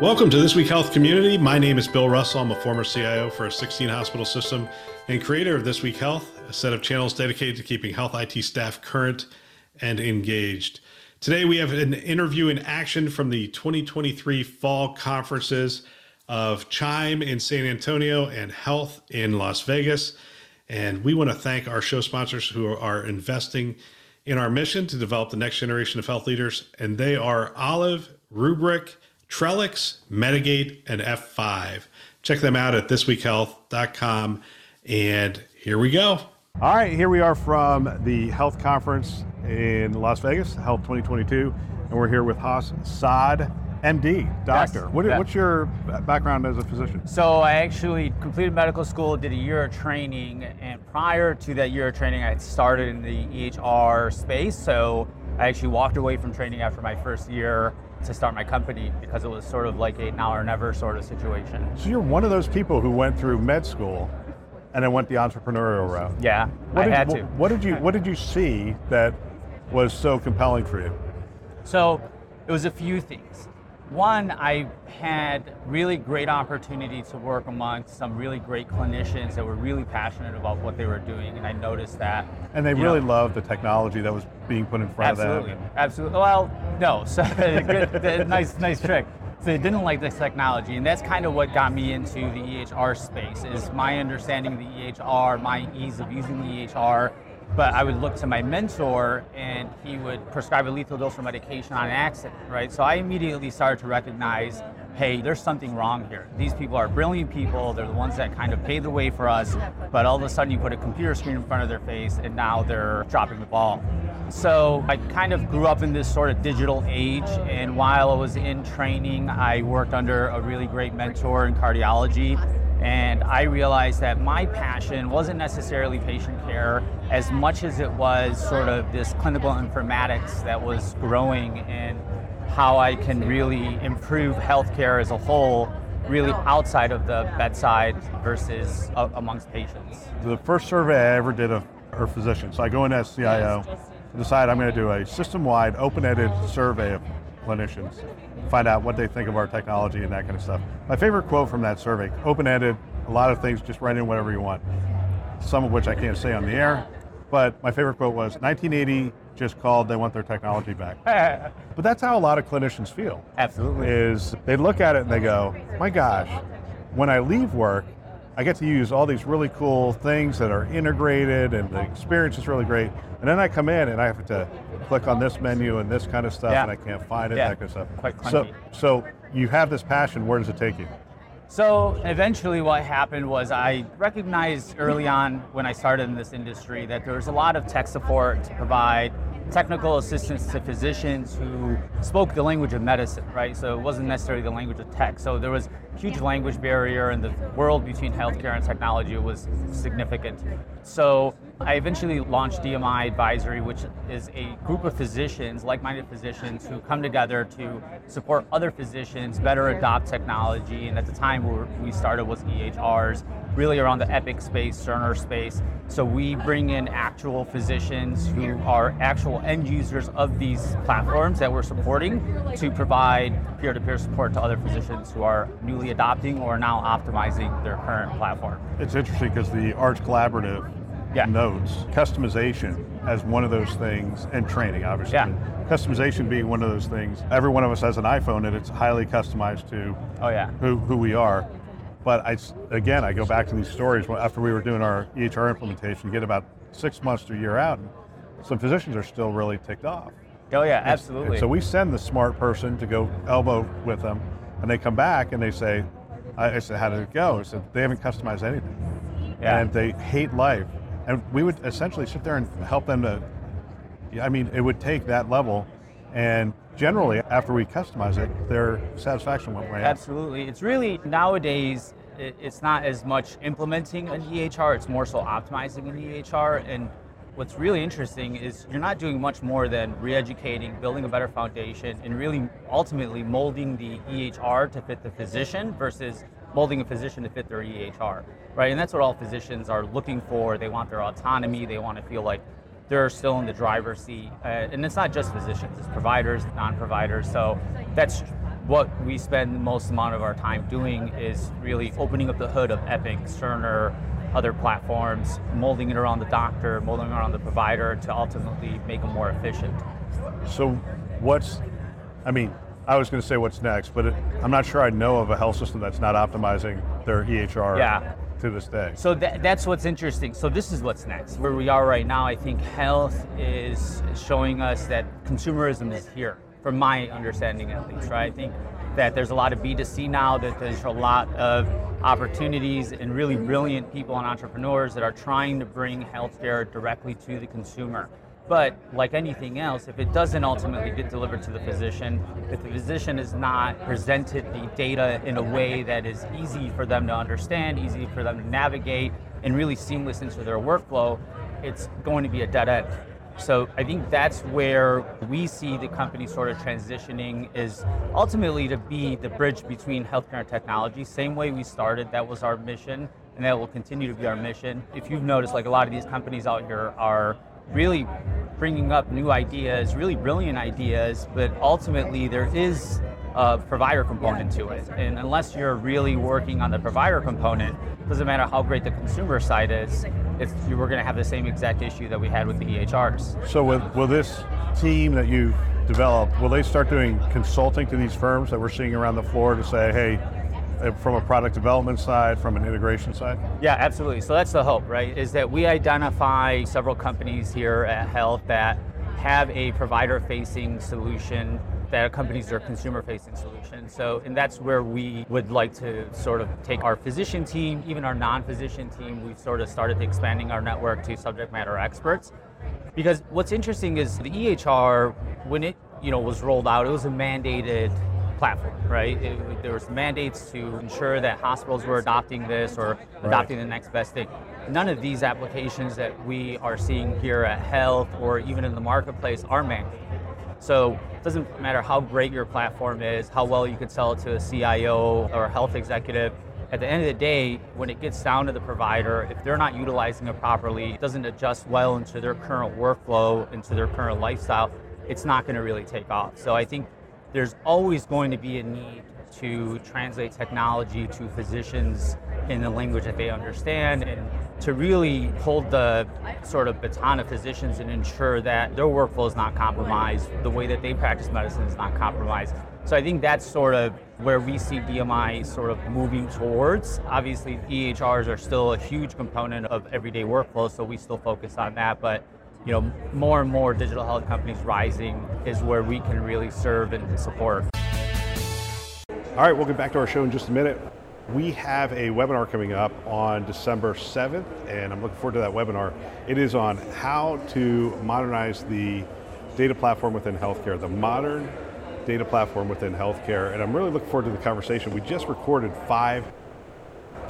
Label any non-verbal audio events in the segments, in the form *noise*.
Welcome to This Week Health Community. My name is Bill Russell. I'm a former CIO for a 16 hospital system and creator of This Week Health, a set of channels dedicated to keeping health IT staff current and engaged. Today, we have an interview in action from the 2023 fall conferences of Chime in San Antonio and HLTH in Las Vegas. And we want to thank our show sponsors who are investing in our mission to develop the next generation of health leaders. And they are Olive, Rubrik, Trellix, Medigate, and F5. Check them out at thisweekhealth.com. And here we go. All right, here we are from the health conference in Las Vegas, HLTH 2022, and we're here with Hass Saad, MD, doctor. Yes, What, yeah. What's your background as a physician? So I actually completed medical school, did a year of training, and prior to that year of training, I had started in the EHR space. So I actually walked away from training after my first year to start my company because it was sort of like a now or never sort of situation. So you're one of those people who went through med school and then went the entrepreneurial route. Yeah, What I did, had to. What did you What did you see that was so compelling for you? So it was a few things. One, I had really great opportunity to work amongst some really great clinicians that were really passionate about what they were doing, and I noticed that. And they really know, loved the technology that was being put in front Absolutely, of them. absolutely. Well, no. *laughs* So good, nice, nice trick. So they didn't like this technology, and that's kind of what got me into the EHR space. Is my understanding of the EHR, my ease of using the EHR. But I would look to my mentor, and he would prescribe a lethal dose of medication on an accident, right? So I immediately started to recognize, hey, there's something wrong here. These people are brilliant people. They're the ones that kind of paved the way for us. But all of a sudden, you put a computer screen in front of their face, and now they're dropping the ball. So I kind of grew up in this sort of digital age, and while I was in training, I worked under a really great mentor in cardiology. And I realized that my passion wasn't necessarily patient care as much as it was sort of this clinical informatics that was growing and how I can really improve healthcare as a whole, really outside of the bedside versus a- amongst patients. The first survey I ever did of her physician. So I go in as CIO, and decide I'm going to do a system-wide, open-ended survey of clinicians, find out what they think of our technology and that kind of stuff. My favorite quote from that survey: open-ended, a lot of things, just write in whatever you want. Some of which I can't say on the air, but my favorite quote was 1980 just called, they want their technology back. *laughs* But that's how a lot of clinicians feel. Absolutely. is they look at it and they go, my gosh, when I leave work, I get to use all these really cool things that are integrated and the experience is really great. And then I come in and I have to click on this menu and this kind of stuff Yeah. and I can't find it, Yeah. that kind of stuff. Quite so, so you have this passion, where does it take you? So eventually, what happened was I recognized early on when I started in this industry that there was a lot of tech support to provide technical assistance to physicians who spoke the language of medicine, right? So it wasn't necessarily the language of tech. So there was huge language barrier, and the world between healthcare and technology was significant. So I eventually launched DMI Advisory, which is a group of physicians, like-minded physicians, who come together to support other physicians better adopt technology. And at the time we, started was EHRs, really around the Epic space, Cerner space. So we bring in actual physicians who are actual end users of these platforms that we're supporting to provide peer-to-peer support to other physicians who are newly adopting or now optimizing their current platform. It's interesting because the Arch Collaborative Yeah. notes customization as one of those things and training, obviously. Yeah. Customization being one of those things. Every one of us has an iPhone and it's highly customized to Oh yeah. who, who we are. But I, again, I go back to these stories. After we were doing our EHR implementation, you get about six months to a year out, and some physicians are still really ticked off. Oh yeah, And absolutely. so we send the smart person to go elbow with them, and they come back and they say, I, I said, how did it go? I said, they haven't customized anything. Yeah. And they hate life. And we would essentially sit there and help them to, I mean, it would take that level. And generally, after we customize it, their satisfaction went way up. Absolutely. It's really nowadays it's not as much implementing an EHR, it's more so optimizing an EHR. And what's really interesting is you're not doing much more than re-educating, building a better foundation, and really ultimately molding the EHR to fit the physician versus molding a physician to fit their EHR, right? And that's what all physicians are looking for. They want their autonomy. They want to feel like they're still in the driver's seat. Uh, and it's not just physicians, it's providers, non-providers. So that's what we spend most amount of our time doing is really opening up the hood of Epic, Cerner, other platforms, molding it around the doctor, molding it around the provider to ultimately make them more efficient. So, what's, I mean, I was going to say what's next, but it, I'm not sure I know of a health system that's not optimizing their EHR Yeah. to this day. So that, that's what's interesting. So this is what's next. Where we are right now, I think health is showing us that consumerism is here, from my understanding at least, right? I think that there's a lot of B2C now, that there's a lot of opportunities and really brilliant people and entrepreneurs that are trying to bring healthcare directly to the consumer. But like anything else, if it doesn't ultimately get delivered to the physician, if the physician is not presented the data in a way that is easy for them to understand, easy for them to navigate, and really seamless into their workflow, it's going to be a dead end. So I think that's where we see the company sort of transitioning is ultimately to be the bridge between healthcare and technology. Same way we started, that was our mission, and that will continue to be our mission. If you've noticed, like a lot of these companies out here are really bringing up new ideas, really brilliant ideas, but ultimately there is a provider component to it. And unless you're really working on the provider component, doesn't matter how great the consumer side is, it's, we're going to have the same exact issue that we had with the EHRs. So, will, will this team that you developed, will they start doing consulting to these firms that we're seeing around the floor to say, hey, uh, from a product development side, from an integration side? Yeah, absolutely. So that's the hope, right? Is that we identify several companies here at HLTH that have a provider facing solution that accompanies their consumer facing solution. So, and that's where we would like to sort of take our physician team, even our non physician team, we've sort of started expanding our network to subject matter experts. Because what's interesting is the EHR, when it you know was rolled out, it was a mandated platform, right? It, there was mandates to ensure that hospitals were adopting this or adopting the next best thing. None of these applications that we are seeing here at HLTH or even in the marketplace are mandated. So it doesn't matter how great your platform is, how well you could sell it to a CIO or a health executive. At the end of the day, when it gets down to the provider, if they're not utilizing it properly, it doesn't adjust well into their current workflow, into their current lifestyle, it's not going to really take off. So I think there's always going to be a need to translate technology to physicians in the language that they understand and to really hold the sort of baton of physicians and ensure that their workflow is not compromised, the way that they practice medicine is not compromised. So I think that's sort of where we see DMI sort of moving towards. Obviously, EHRs are still a huge component of everyday workflow, so we still focus on that. But you know, more and more digital health companies rising is where we can really serve and support. All right, we'll get back to our show in just a minute. We have a webinar coming up on December 7th, and I'm looking forward to that webinar. It is on how to modernize the data platform within healthcare, the modern data platform within healthcare, and I'm really looking forward to the conversation. We just recorded five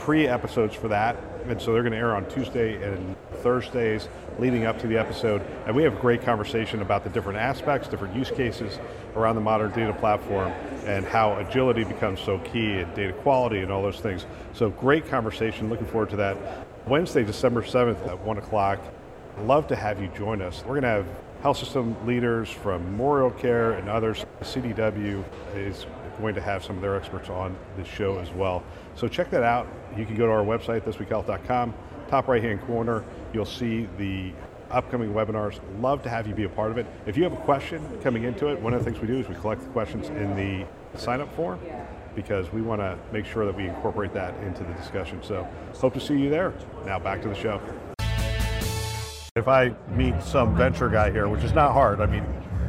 pre episodes for that, and so they're going to air on Tuesday and Thursdays leading up to the episode. And we have a great conversation about the different aspects, different use cases around the modern data platform, and how agility becomes so key, and data quality, and all those things. So, great conversation. Looking forward to that. Wednesday, December 7th at 1 o'clock. Love to have you join us. We're going to have health system leaders from Memorial Care and others. CDW is going to have some of their experts on the show as well. So check that out. You can go to our website, thisweekhealth.com. Top right hand corner, you'll see the upcoming webinars. Love to have you be a part of it. If you have a question coming into it, one of the things we do is we collect the questions in the sign up form because we want to make sure that we incorporate that into the discussion. So hope to see you there. Now back to the show. If I meet some venture guy here, which is not hard, I mean,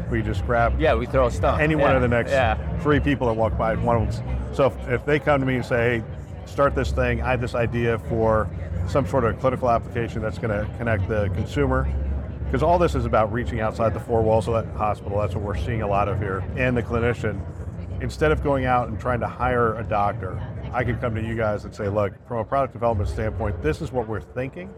we just grab Yeah, we throw a stuff. any one yeah. of the next Yeah. three people that walk by. One of them. So if, if they come to me and say, "Hey, start this thing," I have this idea for some sort of clinical application that's going to connect the consumer, because all this is about reaching outside the four walls of that hospital. That's what we're seeing a lot of here, and the clinician. Instead of going out and trying to hire a doctor, I could come to you guys and say, "Look, from a product development standpoint, this is what we're thinking,"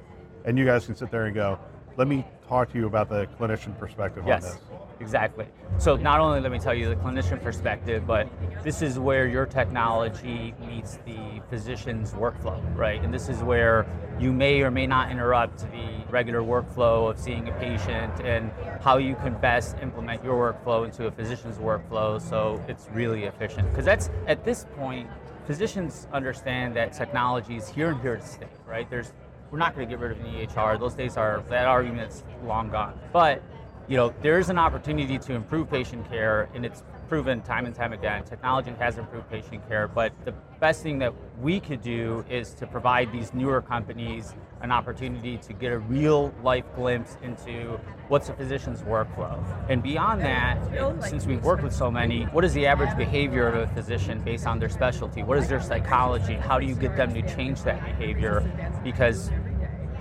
and you guys can sit there and go, let me talk to you about the clinician perspective yes. on this. Exactly. So not only let me tell you the clinician perspective, but this is where your technology meets the physician's workflow, right? And this is where you may or may not interrupt the regular workflow of seeing a patient and how you can best implement your workflow into a physician's workflow so it's really efficient. Because that's at this point, physicians understand that technology is here and here to stay, right? There's we're not going to get rid of an EHR. Those days are that argument's long gone. But you know, there is an opportunity to improve patient care, and it's proven time and time again. Technology has improved patient care, but the best thing that we could do is to provide these newer companies an opportunity to get a real life glimpse into what's a physician's workflow. And beyond that, since we've worked with so many, what is the average behavior of a physician based on their specialty? What is their psychology? How do you get them to change that behavior? Because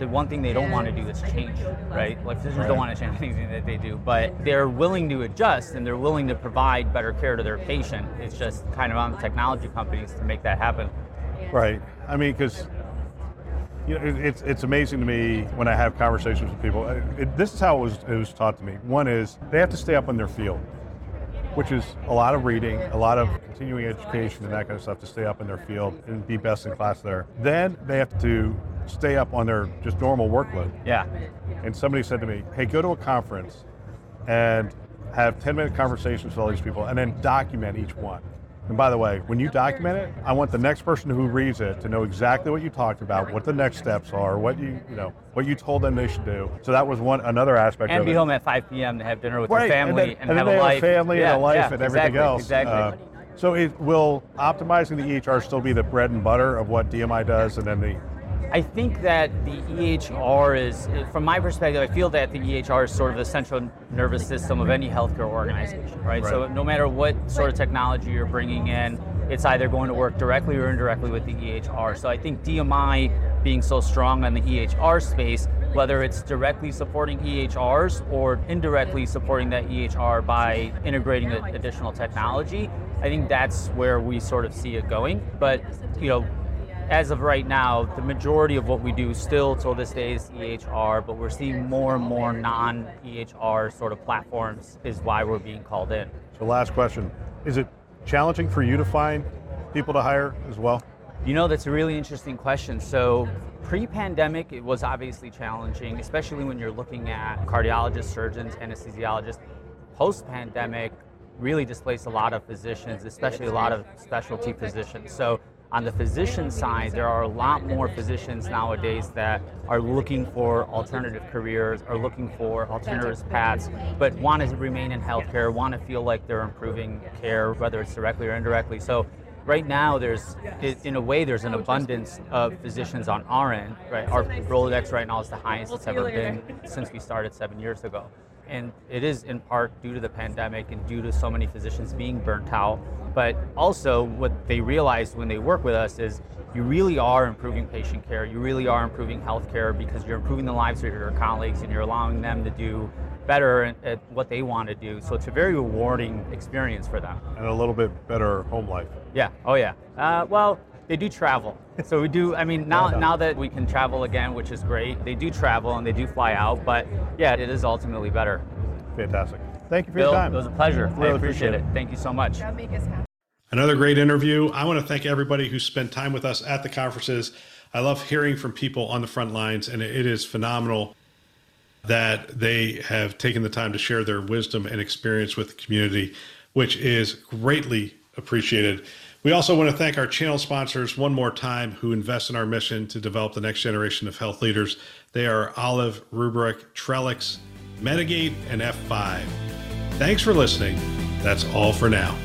the one thing they don't want to do is change, right? Like physicians right. don't want to change *laughs* anything that they do, but they're willing to adjust and they're willing to provide better care to their patient. It's just kind of on the technology companies to make that happen. Right. I mean, because you know, it's it's amazing to me when I have conversations with people. It, this is how it was it was taught to me. One is they have to stay up on their field, which is a lot of reading, a lot of continuing education, and that kind of stuff to stay up in their field and be best in class there. Then they have to stay up on their just normal workload. Yeah. And somebody said to me, hey, go to a conference and have 10 minute conversations with all these people and then document each one. And by the way, when you document it, I want the next person who reads it to know exactly what you talked about, what the next steps are, what you you know, what you told them they should do. So that was one another aspect of and be it. home at 5 p.m. to have dinner with right. your family and, then, and, and have then a life. Family yeah, and a life yeah, and exactly, everything else. Exactly. Uh, so it will optimizing the EHR still be the bread and butter of what DMI does, and then the I think that the EHR is, from my perspective, I feel that the EHR is sort of the central nervous system of any healthcare organization, right? right? So no matter what sort of technology you're bringing in, it's either going to work directly or indirectly with the EHR. So I think DMI being so strong on the EHR space, whether it's directly supporting EHRs or indirectly supporting that EHR by integrating additional technology, I think that's where we sort of see it going. But you know, as of right now, the majority of what we do still till this day is EHR, but we're seeing more and more non-EHR sort of platforms is why we're being called in. So last question, is it challenging for you to find people to hire as well? You know, that's a really interesting question. So pre-pandemic, it was obviously challenging, especially when you're looking at cardiologists, surgeons, anesthesiologists. Post-pandemic, really displaced a lot of physicians, especially a lot of specialty physicians. So on the physician side, there are a lot more physicians nowadays that are looking for alternative careers, are looking for alternative paths, but want to remain in healthcare, want to feel like they're improving care, whether it's directly or indirectly. So right now there's in a way there's an abundance of physicians on our end right? Our rolodex right now is the highest it's ever been since we started seven years ago and it is in part due to the pandemic and due to so many physicians being burnt out but also, what they realize when they work with us is you really are improving patient care. You really are improving healthcare because you're improving the lives of your colleagues and you're allowing them to do better at what they want to do. So it's a very rewarding experience for them. And a little bit better home life. Yeah. Oh yeah. Uh, well, they do travel. So we do. I mean, now now that we can travel again, which is great. They do travel and they do fly out. But yeah, it is ultimately better. Fantastic. Thank you for Bill, your time. It was a pleasure. Really I appreciate, appreciate it. it. Thank you so much. Another great interview. I want to thank everybody who spent time with us at the conferences. I love hearing from people on the front lines, and it is phenomenal that they have taken the time to share their wisdom and experience with the community, which is greatly appreciated. We also want to thank our channel sponsors one more time who invest in our mission to develop the next generation of health leaders. They are Olive, Rubrik, Trellix, Medigate, and F5. Thanks for listening. That's all for now.